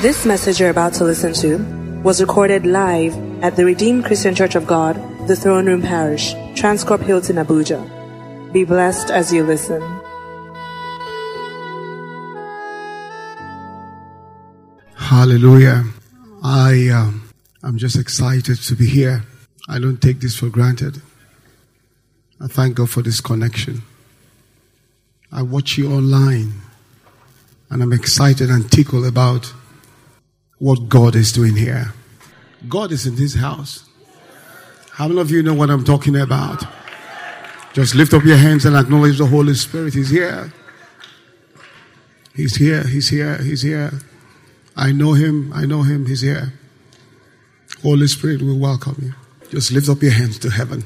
This message you're about to listen to was recorded live at the Redeemed Christian Church of God, the Throne Room Parish, Transcorp Hilton, Abuja. Be blessed as you listen. Hallelujah. I um, I'm just excited to be here. I don't take this for granted. I thank God for this connection. I watch you online and I'm excited and tickled about what God is doing here. God is in this house. How many of you know what I'm talking about? Just lift up your hands and acknowledge the Holy Spirit. He's here. He's here. He's here. He's here. I know him. I know him. He's here. Holy Spirit will welcome you. Just lift up your hands to heaven.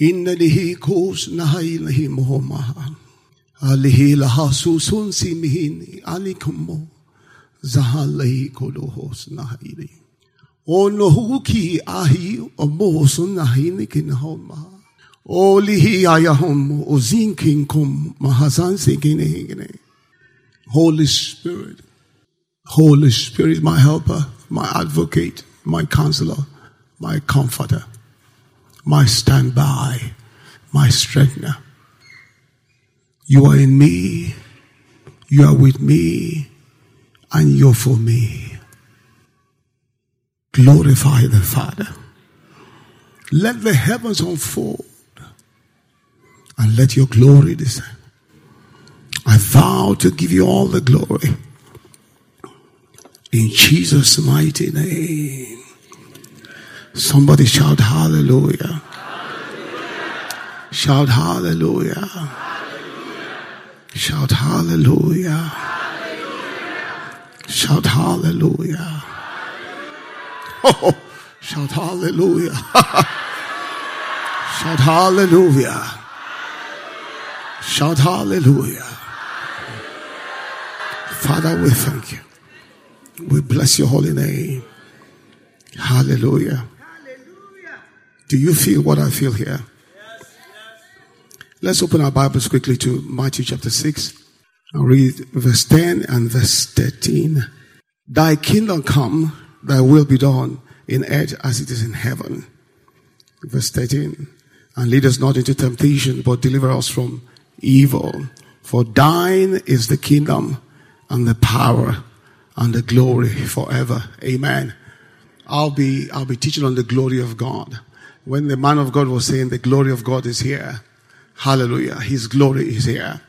Inna lihi kos nahai lahi mohomaha. Alihi laha susun si mihin alikumo. Zaha lahi kolohos nahai O nohuki ahi o mohosun nahi nikinahoma. O lihi ayahom o zinkin kum mahazan sikine Holy Spirit. Holy Spirit, my helper, my advocate, my counselor, my comforter my standby, my strengthener. You are in me, you are with me, and you're for me. Glorify the Father. Let the heavens unfold and let your glory descend. I vow to give you all the glory. In Jesus' mighty name. Somebody shout hallelujah. hallelujah. Shout hallelujah. hallelujah. Shout hallelujah. hallelujah. Shout hallelujah. Oh, shout hallelujah. shout hallelujah. Shout hallelujah. Father, we thank you. We bless your holy name. Hallelujah. Hallelujah. Do you feel what I feel here? Let's open our Bibles quickly to Matthew chapter 6 and read verse 10 and verse 13. Thy kingdom come, thy will be done in earth as it is in heaven. Verse 13. And lead us not into temptation, but deliver us from evil. For thine is the kingdom and the power and the glory forever. Amen. I'll be, I'll be teaching on the glory of God when the man of God was saying the glory of God is here. Hallelujah. His glory is here.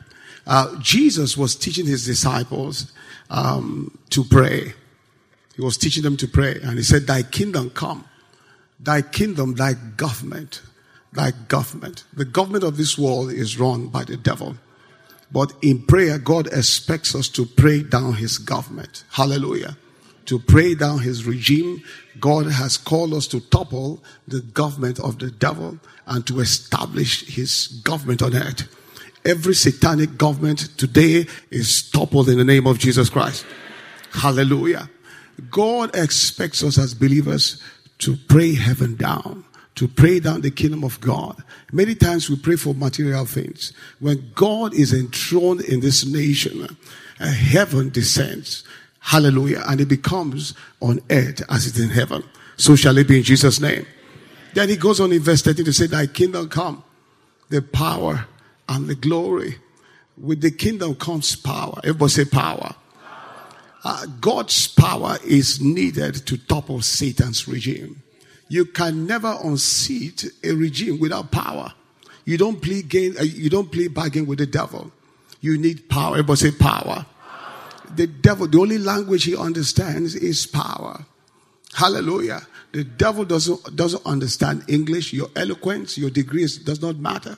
Uh, Jesus was teaching his disciples um, to pray. He was teaching them to pray. And he said, Thy kingdom come. Thy kingdom, thy government, thy government. The government of this world is run by the devil. But in prayer, God expects us to pray down his government. Hallelujah to pray down his regime. God has called us to topple the government of the devil and to establish his government on earth. Every satanic government today is toppled in the name of Jesus Christ. Hallelujah. God expects us as believers to pray heaven down, to pray down the kingdom of God. Many times we pray for material things. When God is enthroned in this nation, heaven descends. Hallelujah. And it becomes on earth as it is in heaven. So shall it be in Jesus' name. Then he goes on in verse 13 to say, Thy kingdom come, the power and the glory. With the kingdom comes power. Everybody say power. Uh, God's power is needed to topple Satan's regime. You can never unseat a regime without power. You don't play game, uh, you don't play bargain with the devil. You need power. Everybody say power the devil, the only language he understands is power. Hallelujah. The devil doesn't, doesn't understand English. Your eloquence, your degrees does not matter.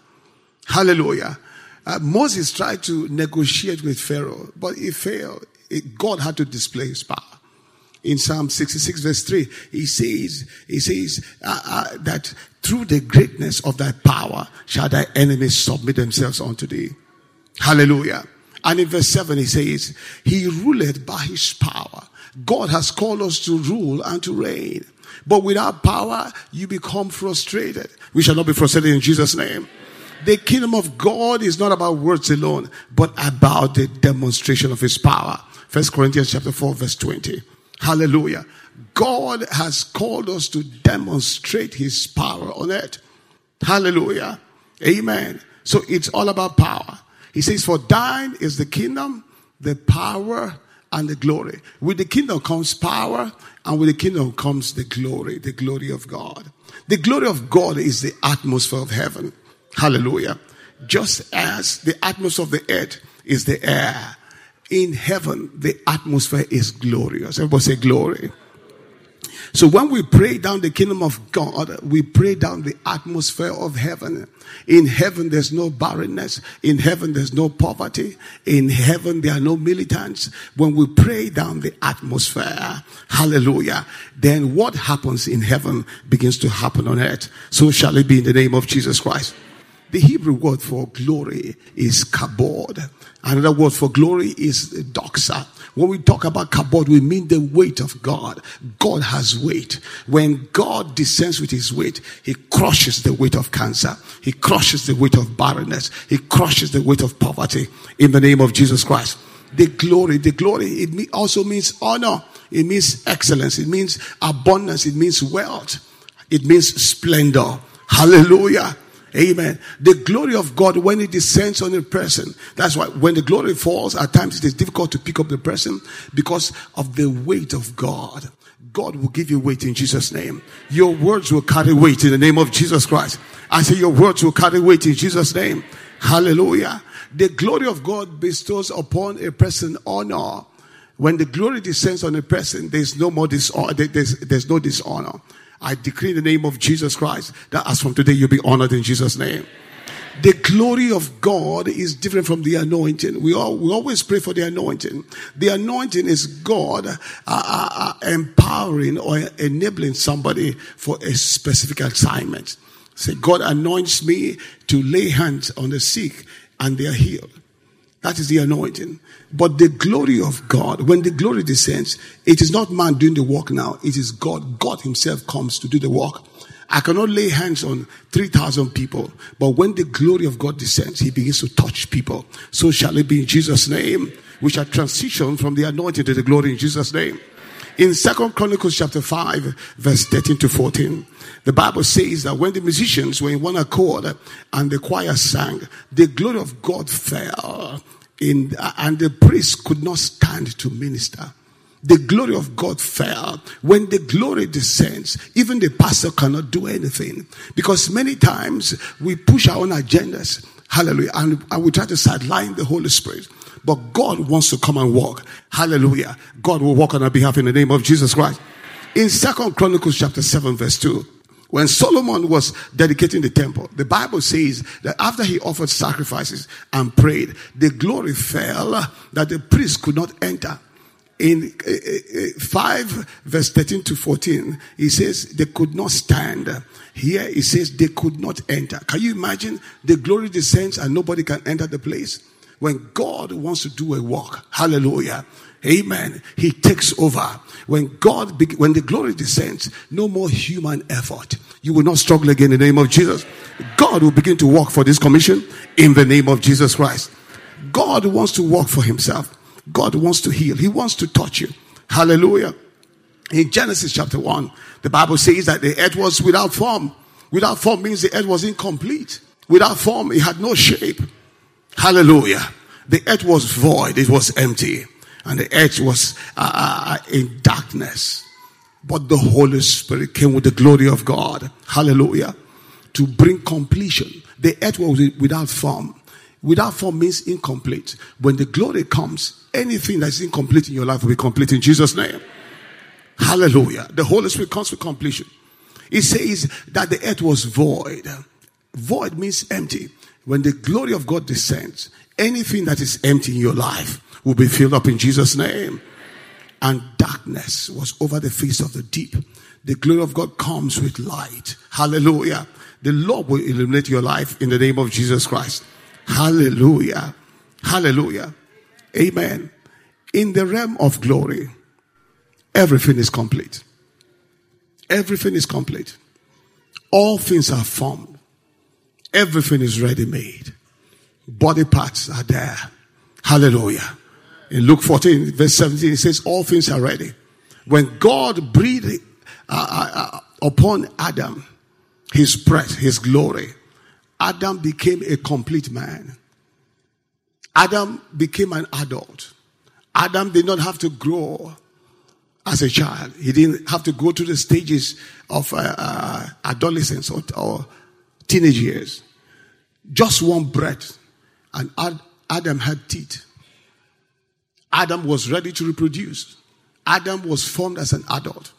Hallelujah. Uh, Moses tried to negotiate with Pharaoh, but he failed. It, God had to display his power. In Psalm 66 verse 3, he says, he says uh, uh, that through the greatness of thy power shall thy enemies submit themselves unto thee. Hallelujah. And in verse 7, he says, He ruleth by his power. God has called us to rule and to reign. But without power, you become frustrated. We shall not be frustrated in Jesus' name. The kingdom of God is not about words alone, but about the demonstration of his power. First Corinthians chapter 4 verse 20. Hallelujah. God has called us to demonstrate his power on earth. Hallelujah. Amen. So it's all about power. He says, For thine is the kingdom, the power, and the glory. With the kingdom comes power, and with the kingdom comes the glory, the glory of God. The glory of God is the atmosphere of heaven. Hallelujah. Just as the atmosphere of the earth is the air, in heaven, the atmosphere is glorious. Everybody say glory. So when we pray down the kingdom of God, we pray down the atmosphere of heaven. In heaven, there's no barrenness. In heaven, there's no poverty. In heaven, there are no militants. When we pray down the atmosphere, hallelujah, then what happens in heaven begins to happen on earth. So shall it be in the name of Jesus Christ. The Hebrew word for glory is kabod. Another word for glory is doxa. When we talk about kabod, we mean the weight of God. God has weight. When God descends with his weight, he crushes the weight of cancer. He crushes the weight of barrenness. He crushes the weight of poverty in the name of Jesus Christ. The glory, the glory, it also means honor. It means excellence. It means abundance. It means wealth. It means splendor. Hallelujah. Amen. The glory of God when it descends on a person. That's why when the glory falls, at times it is difficult to pick up the person because of the weight of God. God will give you weight in Jesus' name. Your words will carry weight in the name of Jesus Christ. I say your words will carry weight in Jesus' name. Hallelujah. The glory of God bestows upon a person honor. When the glory descends on a person, there's no more dishonor. Uh, there's, there's no dishonor. I decree in the name of Jesus Christ that as from today you'll be honored in Jesus' name. The glory of God is different from the anointing. We all, we always pray for the anointing. The anointing is God uh, uh, uh, empowering or enabling somebody for a specific assignment. Say, God anoints me to lay hands on the sick and they are healed. That is the anointing. But the glory of God, when the glory descends, it is not man doing the work now. It is God. God himself comes to do the work. I cannot lay hands on 3,000 people, but when the glory of God descends, he begins to touch people. So shall it be in Jesus' name. We shall transition from the anointing to the glory in Jesus' name. In Second Chronicles chapter 5, verse 13 to 14, the Bible says that when the musicians were in one accord and the choir sang, the glory of God fell in, and the priest could not stand to minister. The glory of God fell. When the glory descends, even the pastor cannot do anything. Because many times we push our own agendas. Hallelujah. And, and we try to sideline the Holy Spirit. But God wants to come and walk. Hallelujah. God will walk on our behalf in the name of Jesus Christ. In Second Chronicles chapter 7 verse 2, when Solomon was dedicating the temple, the Bible says that after he offered sacrifices and prayed, the glory fell that the priest could not enter. In uh, uh, 5 verse 13 to 14, he says they could not stand. Here he says they could not enter. Can you imagine the glory descends and nobody can enter the place? When God wants to do a work, hallelujah, Amen. He takes over. When God, when the glory descends, no more human effort. You will not struggle again in the name of Jesus. God will begin to work for this commission in the name of Jesus Christ. God wants to work for himself. God wants to heal. He wants to touch you. Hallelujah. In Genesis chapter 1, the Bible says that the earth was without form. Without form means the earth was incomplete. Without form, it had no shape. Hallelujah. The earth was void. It was empty and the earth was uh, uh, in darkness. But the Holy Spirit came with the glory of God. Hallelujah. To bring completion. The earth was without form. Without form means incomplete. When the glory comes, anything that's incomplete in your life will be complete in Jesus' name. Hallelujah. The Holy Spirit comes with completion. It says that the earth was void. Void means empty. When the glory of God descends, anything that is empty in your life will be filled up in Jesus' name. And darkness was over the face of the deep. The glory of God comes with light. Hallelujah. The Lord will illuminate your life in the name of Jesus Christ. Hallelujah. Hallelujah. Amen. In the realm of glory, everything is complete. Everything is complete. All things are formed. Everything is ready made. Body parts are there. Hallelujah. In Luke 14, verse 17, it says, All things are ready. When God breathed uh, uh, uh, upon Adam his breath, his glory, Adam became a complete man. Adam became an adult. Adam did not have to grow as a child. He didn't have to go through the stages of uh, uh, adolescence or, or, teenage years. Just one breath, and Ad- Adam had teeth. Adam was ready to reproduce. Adam was formed as an adult.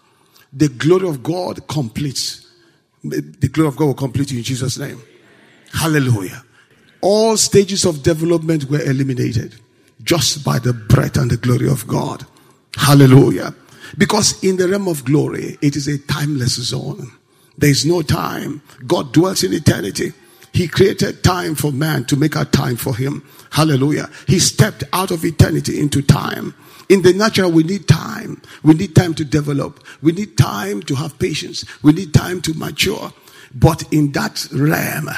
The glory of God completes. The glory of God will complete you in Jesus' name. Hallelujah. All stages of development were eliminated just by the breath and the glory of God. Hallelujah. Because in the realm of glory, it is a timeless zone. There is no time. God dwells in eternity. He created time for man to make a time for him. Hallelujah. He stepped out of eternity into time. In the natural, we need time. We need time to develop. We need time to have patience. We need time to mature. But in that realm,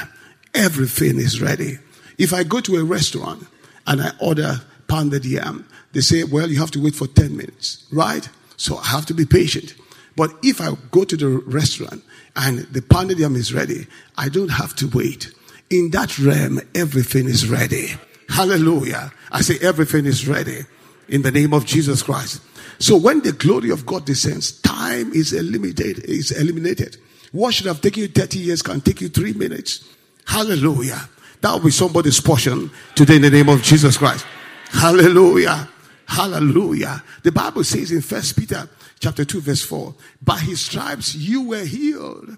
everything is ready. If I go to a restaurant and I order pounded yam, they say, well, you have to wait for 10 minutes, right? So I have to be patient. But if I go to the restaurant and the pounded is ready, I don't have to wait. In that realm, everything is ready. Hallelujah. I say everything is ready in the name of Jesus Christ. So when the glory of God descends, time is eliminated, is eliminated. What should have taken you 30 years can take you three minutes. Hallelujah. That will be somebody's portion today in the name of Jesus Christ. Hallelujah. Hallelujah. The Bible says in First Peter chapter 2 verse 4, by his stripes you were healed.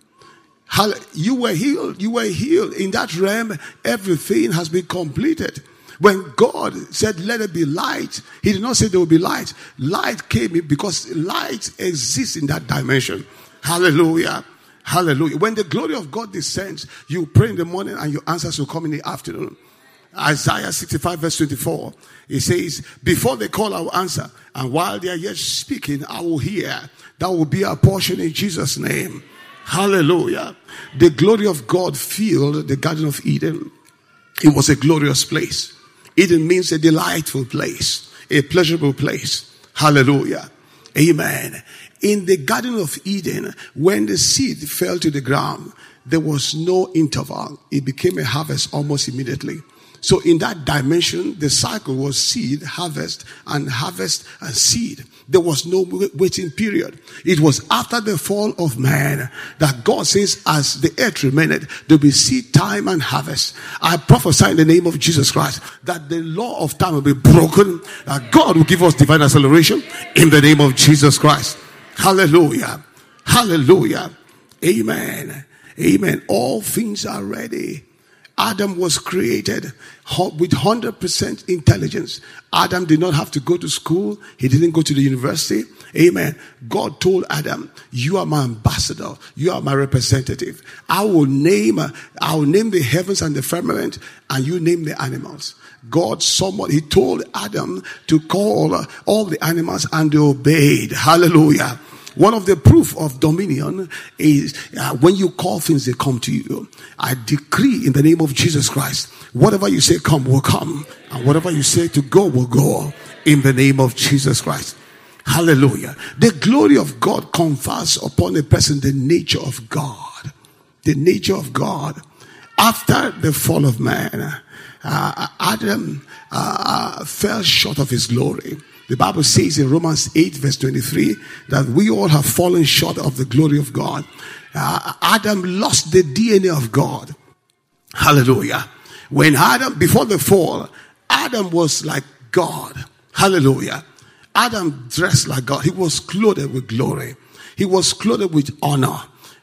You were healed. You were healed. In that realm, everything has been completed. When God said, let it be light, He did not say there will be light. Light came because light exists in that dimension. Hallelujah. Hallelujah. When the glory of God descends, you pray in the morning and your answers will come in the afternoon. Isaiah 65 verse 24. It says, before they call, I will answer. And while they are yet speaking, I will hear. That will be our portion in Jesus' name. Hallelujah. The glory of God filled the Garden of Eden. It was a glorious place. Eden means a delightful place, a pleasurable place. Hallelujah. Amen. In the Garden of Eden, when the seed fell to the ground, there was no interval. It became a harvest almost immediately. So in that dimension, the cycle was seed, harvest, and harvest and seed. There was no waiting period. It was after the fall of man that God says, as the earth remained, there will be seed time and harvest. I prophesy in the name of Jesus Christ that the law of time will be broken, that God will give us divine acceleration in the name of Jesus Christ. Hallelujah. Hallelujah. Amen. Amen. All things are ready. Adam was created with 100% intelligence. Adam did not have to go to school. He didn't go to the university. Amen. God told Adam, you are my ambassador. You are my representative. I will name, I will name the heavens and the firmament and you name the animals. God somewhat, he told Adam to call all the animals and they obeyed. Hallelujah. One of the proof of dominion is uh, when you call things, they come to you. I decree in the name of Jesus Christ, whatever you say come will come, and whatever you say to go will go in the name of Jesus Christ. Hallelujah. The glory of God confers upon a person the nature of God. The nature of God. After the fall of man, uh, Adam uh, fell short of his glory. The Bible says in Romans 8 verse 23 that we all have fallen short of the glory of God. Uh, Adam lost the DNA of God. Hallelujah. When Adam, before the fall, Adam was like God. Hallelujah. Adam dressed like God. He was clothed with glory. He was clothed with honor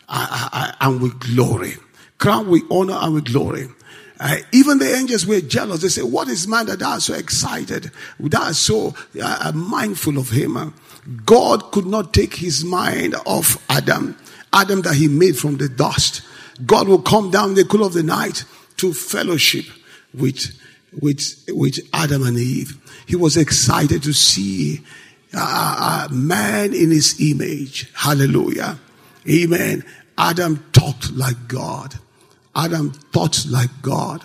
uh, uh, uh and with glory. Crowned with honor and with glory. Uh, even the angels were jealous. They said, What is man that thou art so excited? Thou art so uh, mindful of him. God could not take his mind off Adam, Adam that he made from the dust. God will come down in the cool of the night to fellowship with, with, with Adam and Eve. He was excited to see a man in his image. Hallelujah. Amen. Adam talked like God. Adam thought like God.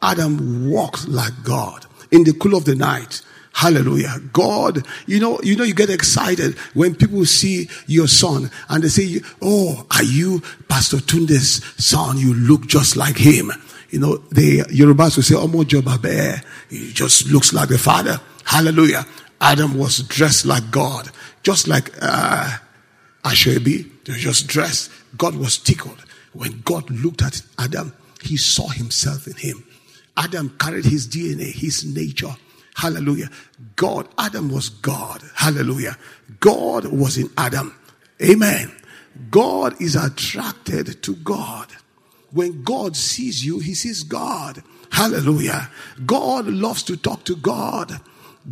Adam walked like God. In the cool of the night, Hallelujah. God, you know, you know, you get excited when people see your son and they say, Oh, are you Pastor Tunde's son? You look just like him. You know, the Yorubas will say, Omo Jobabe. He just looks like the father. Hallelujah. Adam was dressed like God, just like, uh, Ashebi. They just dressed. God was tickled. When God looked at Adam, he saw himself in him. Adam carried his DNA, his nature. Hallelujah. God, Adam was God. Hallelujah. God was in Adam. Amen. God is attracted to God. When God sees you, he sees God. Hallelujah. God loves to talk to God.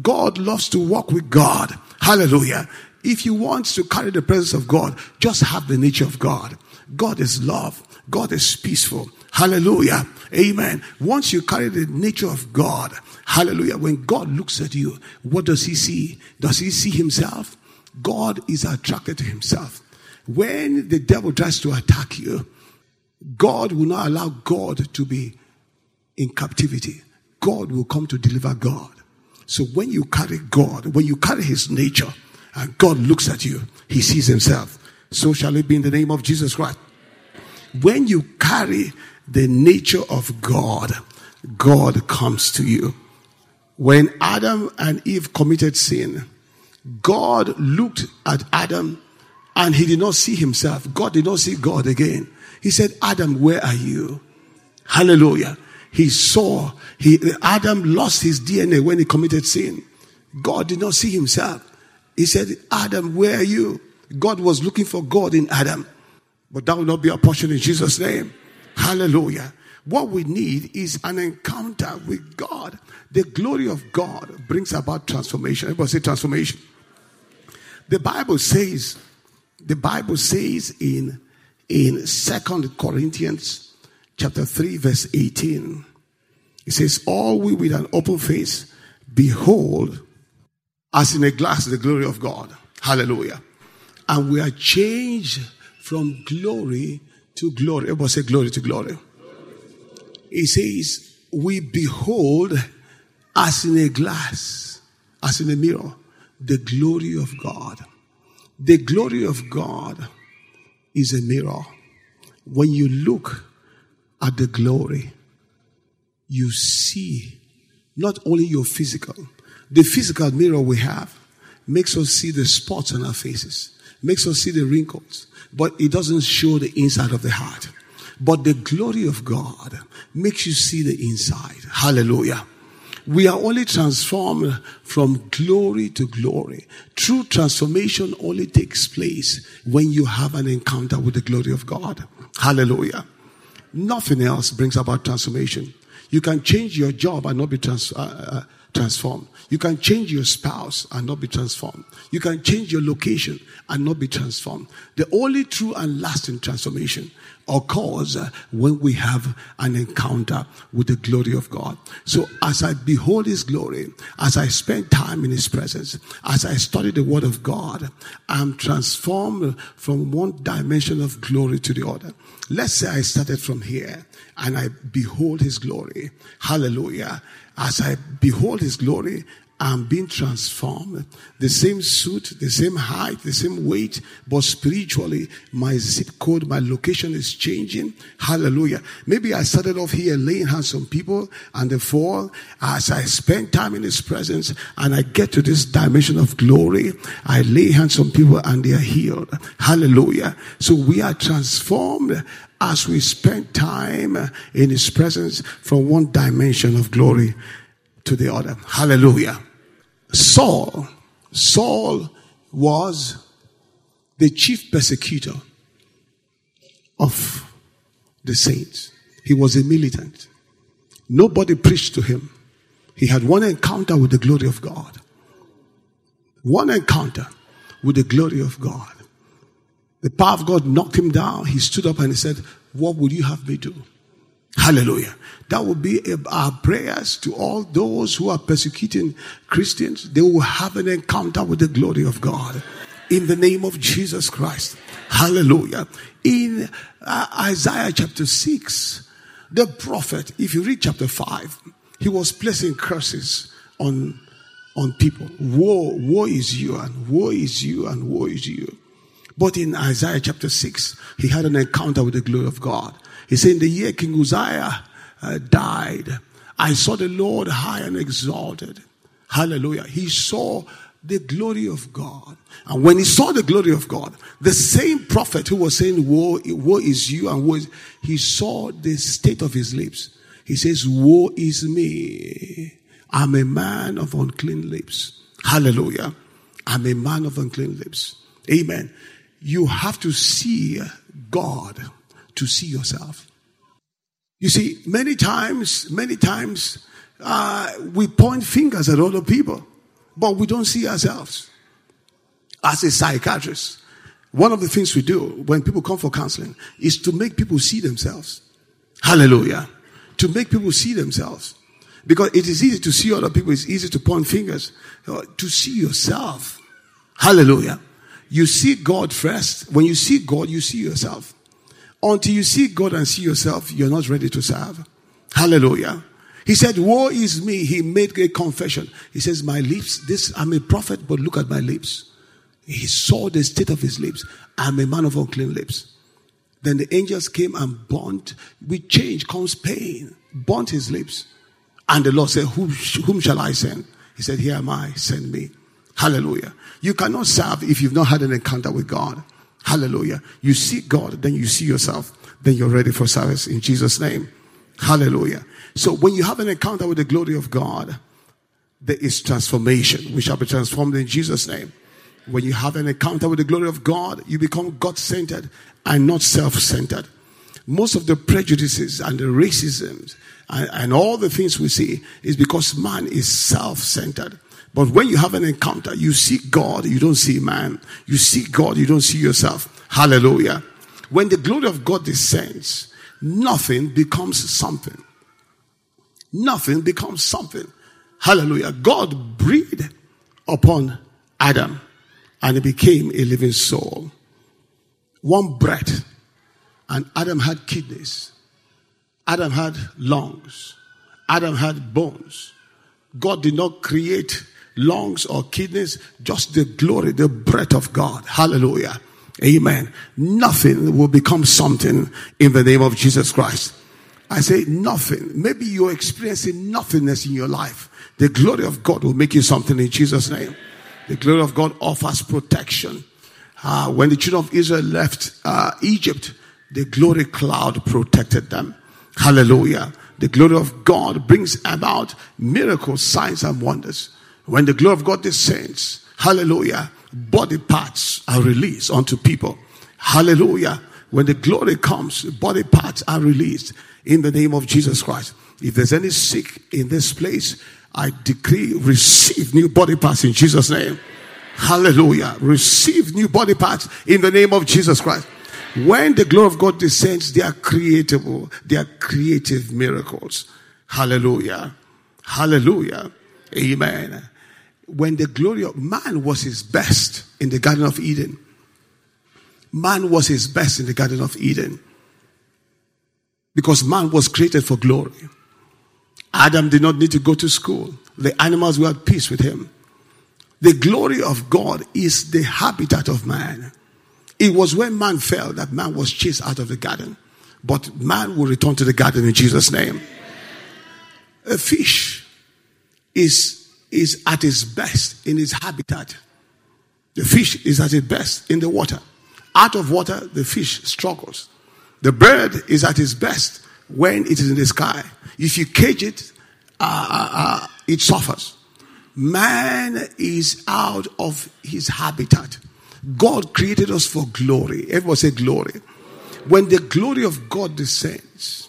God loves to walk with God. Hallelujah. If you want to carry the presence of God, just have the nature of God. God is love. God is peaceful. Hallelujah. Amen. Once you carry the nature of God, hallelujah. When God looks at you, what does he see? Does he see himself? God is attracted to himself. When the devil tries to attack you, God will not allow God to be in captivity. God will come to deliver God. So when you carry God, when you carry his nature, and God looks at you, he sees himself. So shall it be in the name of Jesus Christ. When you carry the nature of God, God comes to you. When Adam and Eve committed sin, God looked at Adam and he did not see himself. God did not see God again. He said, Adam, where are you? Hallelujah. He saw, he, Adam lost his DNA when he committed sin. God did not see himself. He said, Adam, where are you? God was looking for God in Adam. But that will not be our portion in Jesus' name. Hallelujah. What we need is an encounter with God. The glory of God brings about transformation. Everybody say transformation. The Bible says, the Bible says in in Second Corinthians chapter 3, verse 18, it says, All we with an open face behold as in a glass the glory of God. Hallelujah. And we are changed from glory to glory. Everybody say glory to glory. He says, We behold as in a glass, as in a mirror, the glory of God. The glory of God is a mirror. When you look at the glory, you see not only your physical, the physical mirror we have makes us see the spots on our faces, makes us see the wrinkles, but it doesn't show the inside of the heart. But the glory of God makes you see the inside. Hallelujah. We are only transformed from glory to glory. True transformation only takes place when you have an encounter with the glory of God. Hallelujah. Nothing else brings about transformation. You can change your job and not be trans- uh, uh, transformed. You can change your spouse and not be transformed. You can change your location and not be transformed. The only true and lasting transformation occurs uh, when we have an encounter with the glory of God. So as I behold His glory, as I spend time in His presence, as I study the Word of God, I'm transformed from one dimension of glory to the other. Let's say I started from here and I behold His glory. Hallelujah. As I behold His glory, I'm being transformed. The same suit, the same height, the same weight, but spiritually, my zip code, my location is changing. Hallelujah. Maybe I started off here laying hands on people and the fall, as I spend time in His presence and I get to this dimension of glory, I lay hands on people and they are healed. Hallelujah. So we are transformed as we spend time in His presence from one dimension of glory to the other. Hallelujah. Saul, Saul was the chief persecutor of the saints. He was a militant. Nobody preached to him. He had one encounter with the glory of God. One encounter with the glory of God. The power of God knocked him down. He stood up and he said, What would you have me do? Hallelujah. That will be our prayers to all those who are persecuting Christians. They will have an encounter with the glory of God in the name of Jesus Christ. Hallelujah. In uh, Isaiah chapter 6, The prophet, if you read chapter 5, he was placing curses on, on people. Woe, woe is you, and woe is you, and woe is you. But in Isaiah chapter 6, he had an encounter with the glory of God. He said, In the year King Uzziah uh, died, I saw the Lord high and exalted. Hallelujah. He saw the glory of God. And when he saw the glory of God, the same prophet who was saying, Woe, woe is you, and woe is, he saw the state of his lips. He says, Woe is me. I'm a man of unclean lips. Hallelujah. I'm a man of unclean lips. Amen. You have to see God to see yourself. You see, many times, many times, uh, we point fingers at other people, but we don't see ourselves. As a psychiatrist, one of the things we do when people come for counseling is to make people see themselves. Hallelujah. To make people see themselves. Because it is easy to see other people, it's easy to point fingers. Uh, to see yourself. Hallelujah. You see God first. When you see God, you see yourself. Until you see God and see yourself, you're not ready to serve. Hallelujah. He said, Woe is me. He made a confession. He says, My lips, this, I'm a prophet, but look at my lips. He saw the state of his lips. I'm a man of unclean lips. Then the angels came and burnt. With change comes pain. Burnt his lips. And the Lord said, Whom, whom shall I send? He said, Here am I, send me. Hallelujah. You cannot serve if you've not had an encounter with God. Hallelujah. You see God, then you see yourself, then you're ready for service in Jesus' name. Hallelujah. So when you have an encounter with the glory of God, there is transformation. We shall be transformed in Jesus' name. When you have an encounter with the glory of God, you become God centered and not self centered. Most of the prejudices and the racisms and, and all the things we see is because man is self centered. But when you have an encounter, you see God, you don't see man. You see God, you don't see yourself. Hallelujah. When the glory of God descends, nothing becomes something. Nothing becomes something. Hallelujah. God breathed upon Adam and he became a living soul. One breath. And Adam had kidneys. Adam had lungs. Adam had bones. God did not create lungs or kidneys, just the glory, the breath of God. Hallelujah. Amen. Nothing will become something in the name of Jesus Christ. I say nothing. Maybe you're experiencing nothingness in your life. The glory of God will make you something in Jesus' name. The glory of God offers protection. Uh, when the children of Israel left uh, Egypt, the glory cloud protected them. Hallelujah. The glory of God brings about miracles, signs, and wonders. When the glory of God descends, hallelujah, body parts are released unto people. Hallelujah. When the glory comes, body parts are released in the name of Jesus Christ. If there's any sick in this place, I decree receive new body parts in Jesus' name. Hallelujah. Receive new body parts in the name of Jesus Christ. When the glory of God descends, they are creatable, they are creative miracles. Hallelujah. Hallelujah. Amen when the glory of man was his best in the Garden of Eden. Man was his best in the Garden of Eden. Because man was created for glory. Adam did not need to go to school. The animals were at peace with him. The glory of God is the habitat of man. It was when man fell that man was chased out of the garden. But man will return to the garden in Jesus' name. A fish is is at its best in its habitat. The fish is at its best in the water. Out of water, the fish struggles. The bird is at its best when it is in the sky. If you cage it, uh, uh, uh, it suffers. Man is out of his habitat. God created us for glory. Everyone say glory. When the glory of God descends,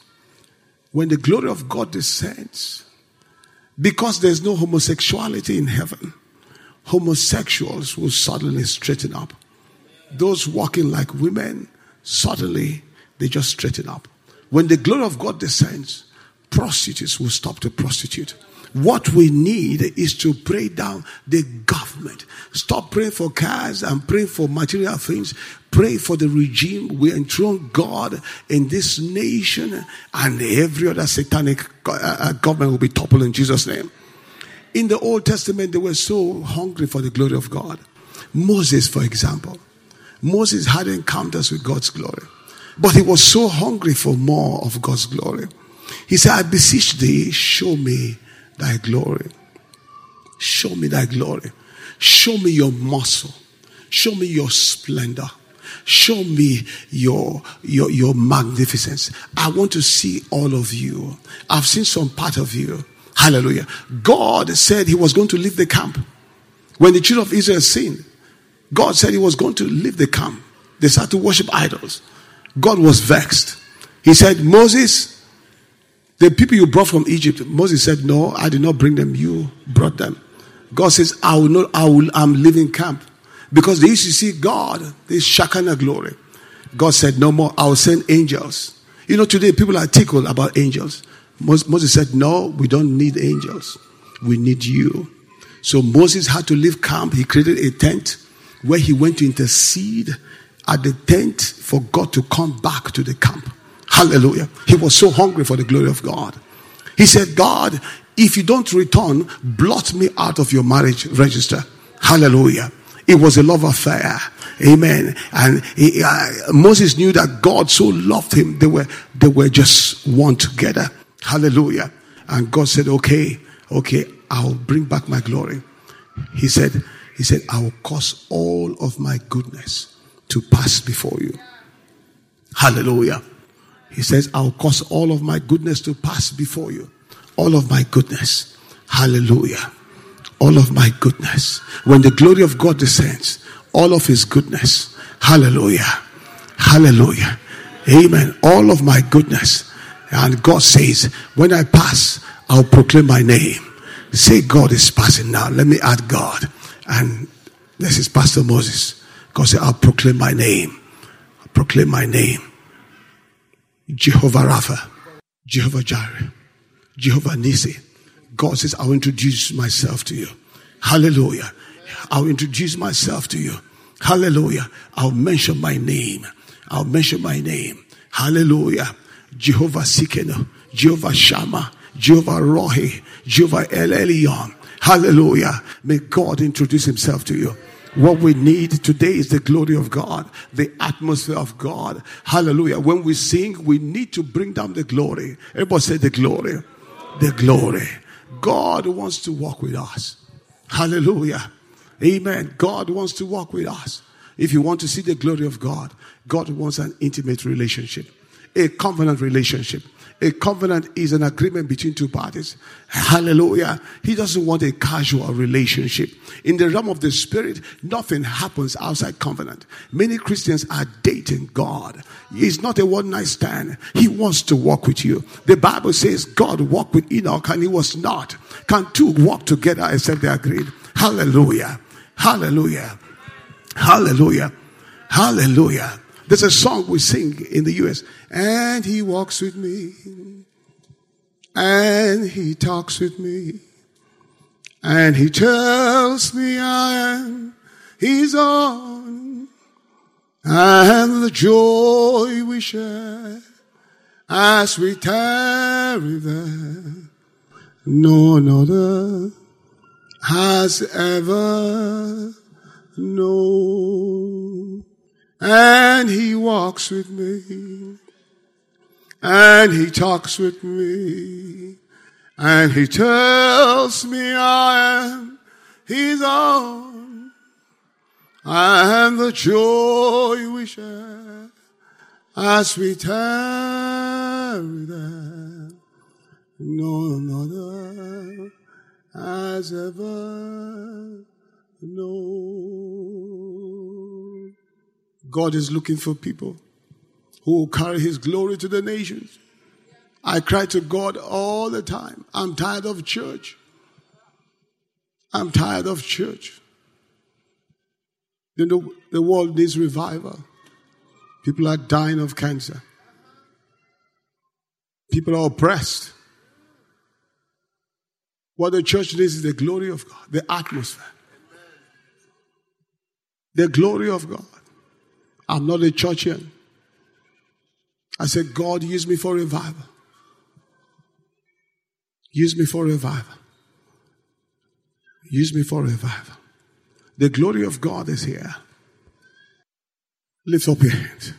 when the glory of God descends, because there's no homosexuality in heaven, homosexuals will suddenly straighten up. Those walking like women, suddenly they just straighten up. When the glory of God descends, prostitutes will stop to prostitute. What we need is to pray down the government. Stop praying for cars and praying for material things. Pray for the regime. We enthrone God in this nation and every other satanic uh, uh, government will be toppled in Jesus' name. In the Old Testament, they were so hungry for the glory of God. Moses, for example, Moses had encounters with God's glory, but he was so hungry for more of God's glory. He said, I beseech thee, show me thy glory. Show me thy glory. Show me your muscle. Show me your splendor. Show me your, your, your magnificence. I want to see all of you. I've seen some part of you. Hallelujah. God said he was going to leave the camp. When the children of Israel sinned, God said he was going to leave the camp. They started to worship idols. God was vexed. He said, Moses, the people you brought from Egypt, Moses said, No, I did not bring them. You brought them. God says, I will not, I will, I'm leaving camp. Because they used to see God, this Shekinah glory. God said, No more, I will send angels. You know, today people are tickled about angels. Moses said, No, we don't need angels. We need you. So Moses had to leave camp. He created a tent where he went to intercede at the tent for God to come back to the camp. Hallelujah. He was so hungry for the glory of God. He said, God, if you don't return, blot me out of your marriage register. Hallelujah. It was a love affair. Amen. And he, uh, Moses knew that God so loved him. They were, they were just one together. Hallelujah. And God said, okay, okay, I'll bring back my glory. He said, he said, I will cause all of my goodness to pass before you. Hallelujah. He says, I'll cause all of my goodness to pass before you. All of my goodness. Hallelujah. All of my goodness. When the glory of God descends, all of his goodness. Hallelujah. Hallelujah. Amen. All of my goodness. And God says, when I pass, I'll proclaim my name. Say God is passing now. Let me add God. And this is Pastor Moses. God said, I'll proclaim my name. I'll proclaim my name. Jehovah Rapha. Jehovah Jireh. Jehovah Nissi. God says, I'll introduce myself to you. Hallelujah. I'll introduce myself to you. Hallelujah. I'll mention my name. I'll mention my name. Hallelujah. Jehovah Tsidkenu, Jehovah Shammah, Jehovah Rohi, Jehovah El Elyon. Hallelujah. May God introduce himself to you. What we need today is the glory of God, the atmosphere of God. Hallelujah. When we sing, we need to bring down the glory. Everybody say the glory. The glory. God wants to walk with us. Hallelujah. Amen. God wants to walk with us. If you want to see the glory of God, God wants an intimate relationship, a covenant relationship. A covenant is an agreement between two parties. Hallelujah. He doesn't want a casual relationship. In the realm of the spirit, nothing happens outside covenant. Many Christians are dating God. He's not a one night stand. He wants to walk with you. The Bible says God walked with Enoch and he was not. Can two walk together except they agreed? Hallelujah. Hallelujah. Hallelujah. Hallelujah. There's a song we sing in the US. And he walks with me. And he talks with me. And he tells me I am his own. And the joy we share as we tarry there. No other has ever known and he walks with me. And he talks with me. And he tells me I am his own. And the joy we share as we tarry there. No another has ever known God is looking for people who will carry his glory to the nations. I cry to God all the time. I'm tired of church. I'm tired of church. You know, the world needs revival. People are dying of cancer. People are oppressed. What the church needs is the glory of God, the atmosphere. The glory of God. I'm not a churchian. I said, God, use me for revival. Use me for revival. Use me for revival. The glory of God is here. Lift up your hands.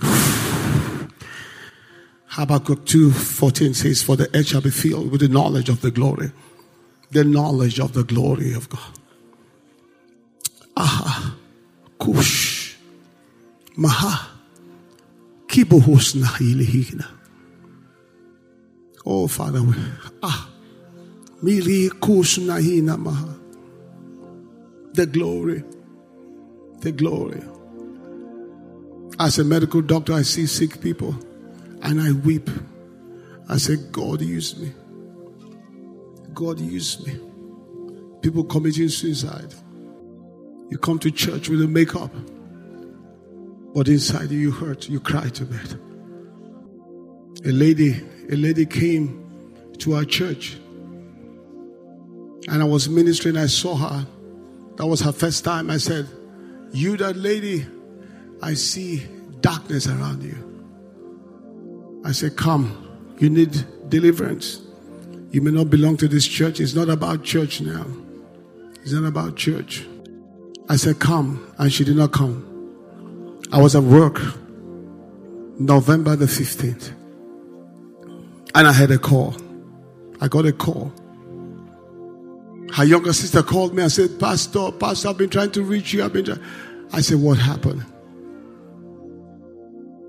Habakkuk 2:14 says, For the earth shall be filled with the knowledge of the glory. The knowledge of the glory of God. Aha. Kush. Maha. Kibuhus na nahilihina. Oh Father, ah. Mili nahina maha. The glory. The glory. As a medical doctor, I see sick people and I weep. I say, God, use me. God, use me. People committing suicide. You come to church with a makeup, but inside you, hurt. You cry to bed. A lady, a lady came to our church, and I was ministering. I saw her. That was her first time. I said, "You, that lady, I see darkness around you." I said, Come, you need deliverance. You may not belong to this church. It's not about church now. It's not about church. I said, Come, and she did not come. I was at work November the 15th, and I had a call. I got a call. Her younger sister called me and said, Pastor, Pastor, I've been trying to reach you. I've been trying. I said, What happened?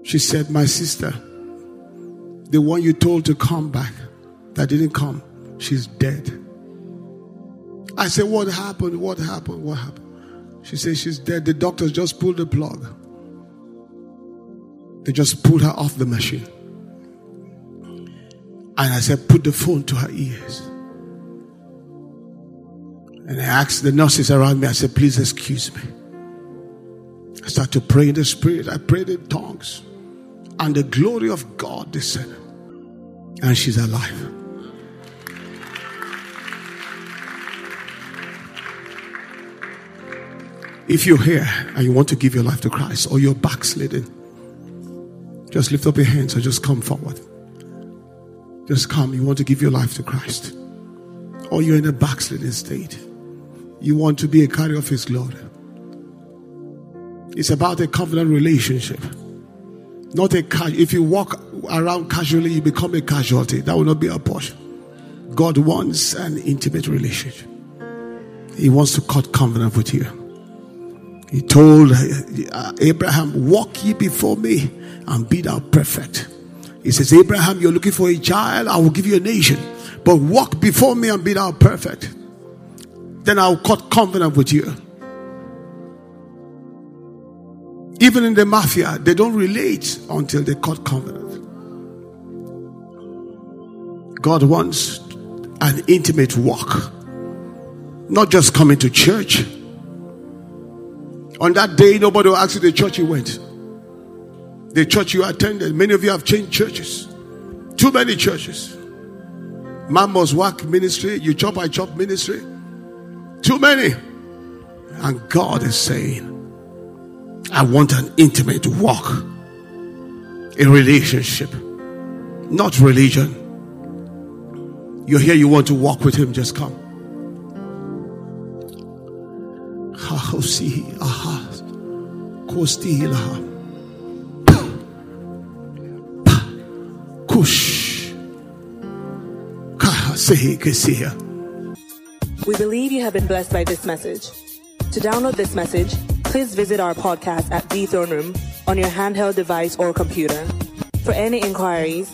She said, My sister, the one you told to come back that didn't come, she's dead. I said, What happened? What happened? What happened? She said, She's dead. The doctors just pulled the plug. They just pulled her off the machine. And I said, Put the phone to her ears. And I asked the nurses around me, I said, Please excuse me. I started to pray in the spirit. I prayed in tongues. And the glory of God descended. And she's alive. If you're here and you want to give your life to Christ or you're backsliding, just lift up your hands or just come forward. Just come. You want to give your life to Christ. Or you're in a backsliding state. You want to be a carrier of His glory. It's about a covenant relationship. Not a casual. if you walk around casually, you become a casualty. That will not be a portion. God wants an intimate relationship. He wants to cut covenant with you. He told uh, Abraham, Walk ye before me and be thou perfect. He says, Abraham, you're looking for a child, I will give you a nation. But walk before me and be thou perfect. Then I'll cut covenant with you. Even in the mafia, they don't relate until they cut covenant. God wants an intimate walk, not just coming to church. On that day, nobody will ask you the church you went, the church you attended. Many of you have changed churches, too many churches. Man must work ministry, you chop, I chop ministry. Too many. And God is saying, I want an intimate walk, a relationship, not religion. You're here, you want to walk with Him, just come. We believe you have been blessed by this message. To download this message, please visit our podcast at The Throne Room on your handheld device or computer. For any inquiries,